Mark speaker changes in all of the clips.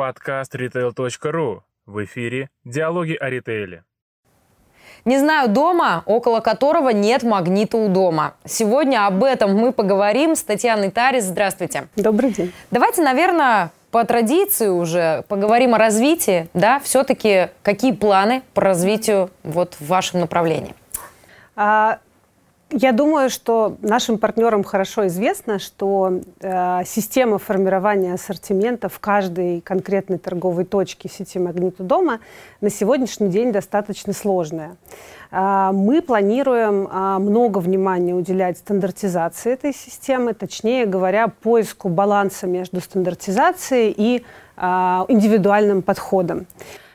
Speaker 1: Подкаст retail.ru. В эфире «Диалоги о ритейле».
Speaker 2: Не знаю дома, около которого нет магнита у дома. Сегодня об этом мы поговорим с Татьяной Тарис. Здравствуйте.
Speaker 3: Добрый день.
Speaker 2: Давайте, наверное, по традиции уже поговорим о развитии. Да, все-таки какие планы по развитию вот в вашем направлении?
Speaker 3: А, я думаю, что нашим партнерам хорошо известно, что э, система формирования ассортимента в каждой конкретной торговой точке сети «Магниту дома» на сегодняшний день достаточно сложная. Э, мы планируем э, много внимания уделять стандартизации этой системы, точнее говоря, поиску баланса между стандартизацией и э, индивидуальным подходом.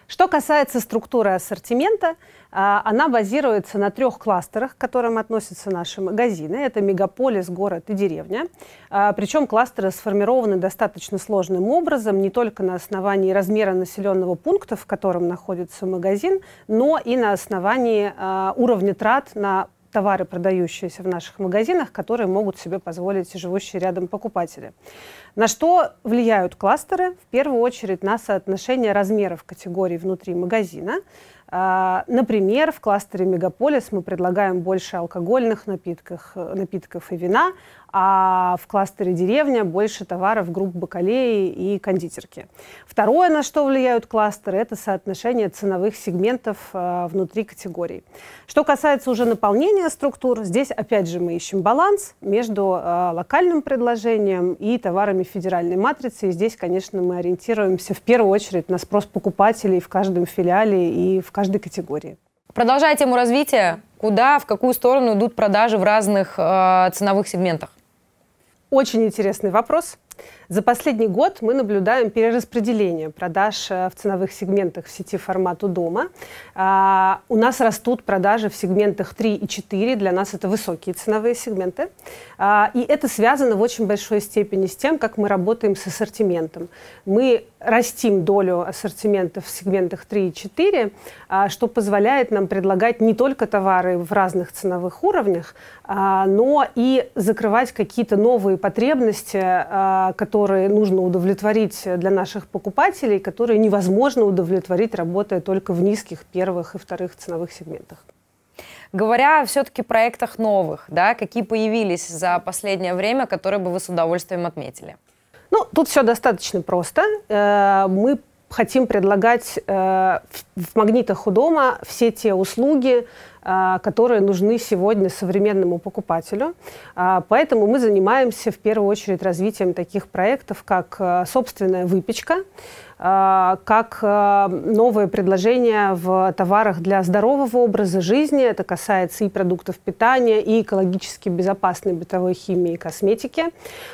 Speaker 3: Что касается структуры ассортимента, она базируется на трех кластерах, к которым относятся наши магазины. Это мегаполис, город и деревня. А, Причем кластеры сформированы достаточно сложным образом, не только на основании размера населенного пункта, в котором находится магазин, но и на основании а, уровня трат на товары, продающиеся в наших магазинах, которые могут себе позволить живущие рядом покупатели. На что влияют кластеры? В первую очередь на соотношение размеров категорий внутри магазина. А, например, в кластере Мегаполис мы предлагаем больше алкогольных напитков, напитков и вина, а в кластере деревня больше товаров групп бакалеи и кондитерки. Второе, на что влияют кластеры, это соотношение ценовых сегментов э, внутри категорий. Что касается уже наполнения структур, здесь опять же мы ищем баланс между э, локальным предложением и товарами федеральной матрицы. И здесь, конечно, мы ориентируемся в первую очередь на спрос покупателей в каждом филиале и в каждой категории.
Speaker 2: Продолжая тему развития, куда, в какую сторону идут продажи в разных э, ценовых сегментах?
Speaker 3: Очень интересный вопрос. За последний год мы наблюдаем перераспределение продаж э, в ценовых сегментах в сети формату дома. А, у нас растут продажи в сегментах 3 и 4. Для нас это высокие ценовые сегменты. А, и это связано в очень большой степени с тем, как мы работаем с ассортиментом. Мы растим долю ассортимента в сегментах 3 и 4, а, что позволяет нам предлагать не только товары в разных ценовых уровнях, но и закрывать какие-то новые потребности, которые которые нужно удовлетворить для наших покупателей, которые невозможно удовлетворить, работая только в низких первых и вторых ценовых сегментах.
Speaker 2: Говоря все-таки о проектах новых, да, какие появились за последнее время, которые бы вы с удовольствием отметили?
Speaker 3: Ну, тут все достаточно просто. Э, мы хотим предлагать э, в магнитах у дома все те услуги, э, которые нужны сегодня современному покупателю. А, поэтому мы занимаемся в первую очередь развитием таких проектов, как э, собственная выпечка, как а, новые предложения в товарах для здорового образа жизни. Это касается и продуктов питания, и экологически безопасной бытовой химии и косметики.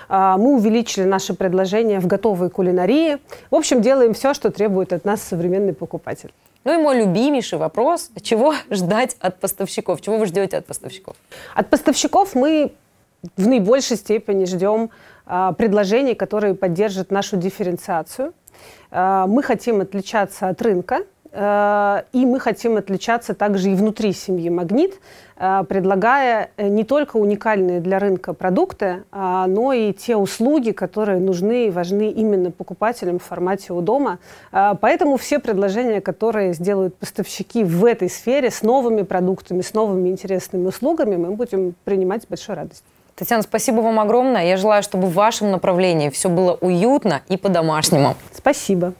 Speaker 3: А, мы увеличили наши предложения в готовой кулинарии. В общем, делаем все, что требует от нас современный покупатель.
Speaker 2: Ну и мой любимейший вопрос, чего ждать от поставщиков? Чего вы ждете от поставщиков?
Speaker 3: От поставщиков мы в наибольшей степени ждем предложений, которые поддержат нашу дифференциацию. Э, мы хотим отличаться от рынка, э, и мы хотим отличаться также и внутри семьи «Магнит», э, предлагая не только уникальные для рынка продукты, но и те услуги, которые нужны и важны именно покупателям в формате у дома. Поэтому все предложения, которые сделают поставщики в этой сфере с новыми продуктами, с новыми интересными услугами, мы будем принимать с большой радостью.
Speaker 2: Татьяна, спасибо вам огромное. Я желаю, чтобы в вашем направлении все было уютно и по-домашнему.
Speaker 3: Спасибо.